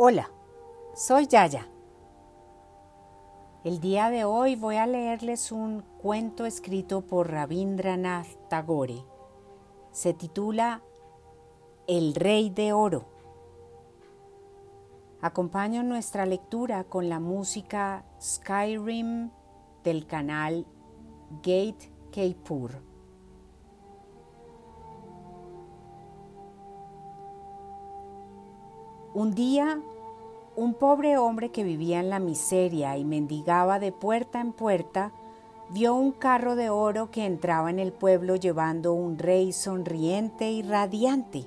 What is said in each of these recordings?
Hola, soy Yaya. El día de hoy voy a leerles un cuento escrito por Rabindranath Tagore. Se titula El Rey de Oro. Acompaño nuestra lectura con la música Skyrim del canal Gate Kaipur. Un día, un pobre hombre que vivía en la miseria y mendigaba de puerta en puerta, vio un carro de oro que entraba en el pueblo llevando un rey sonriente y radiante.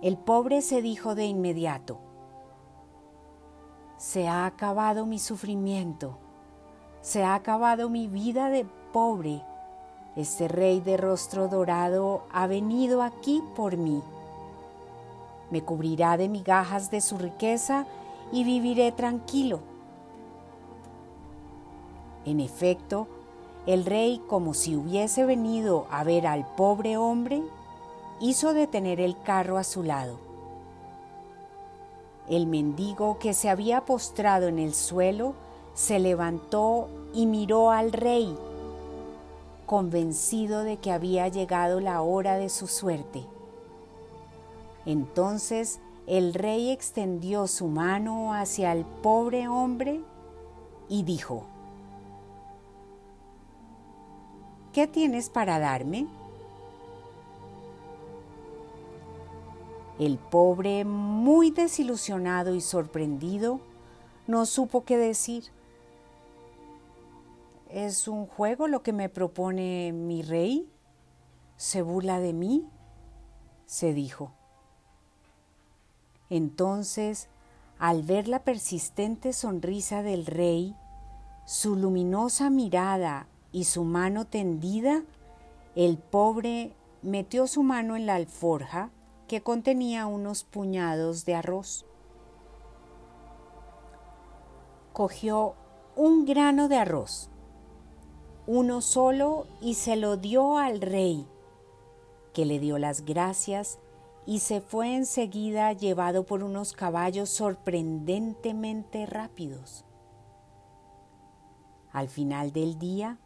El pobre se dijo de inmediato, se ha acabado mi sufrimiento, se ha acabado mi vida de pobre. Este rey de rostro dorado ha venido aquí por mí me cubrirá de migajas de su riqueza y viviré tranquilo. En efecto, el rey, como si hubiese venido a ver al pobre hombre, hizo detener el carro a su lado. El mendigo que se había postrado en el suelo se levantó y miró al rey, convencido de que había llegado la hora de su suerte. Entonces el rey extendió su mano hacia el pobre hombre y dijo, ¿qué tienes para darme? El pobre, muy desilusionado y sorprendido, no supo qué decir. ¿Es un juego lo que me propone mi rey? ¿Se burla de mí? se dijo. Entonces, al ver la persistente sonrisa del rey, su luminosa mirada y su mano tendida, el pobre metió su mano en la alforja que contenía unos puñados de arroz. Cogió un grano de arroz, uno solo, y se lo dio al rey, que le dio las gracias y se fue enseguida llevado por unos caballos sorprendentemente rápidos. Al final del día,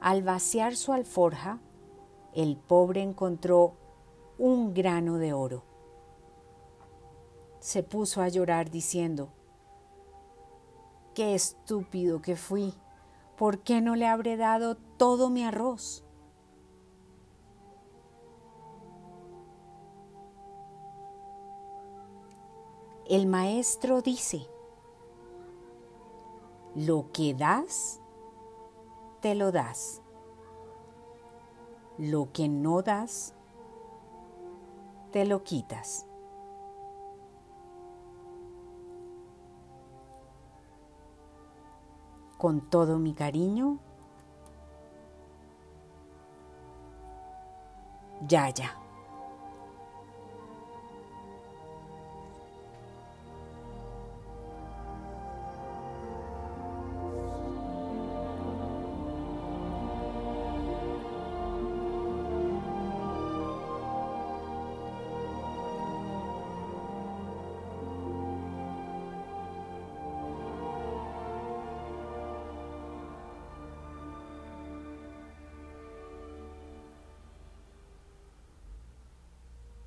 al vaciar su alforja, el pobre encontró un grano de oro. Se puso a llorar diciendo, Qué estúpido que fui, ¿por qué no le habré dado todo mi arroz? El maestro dice, lo que das, te lo das. Lo que no das, te lo quitas. Con todo mi cariño, ya, ya.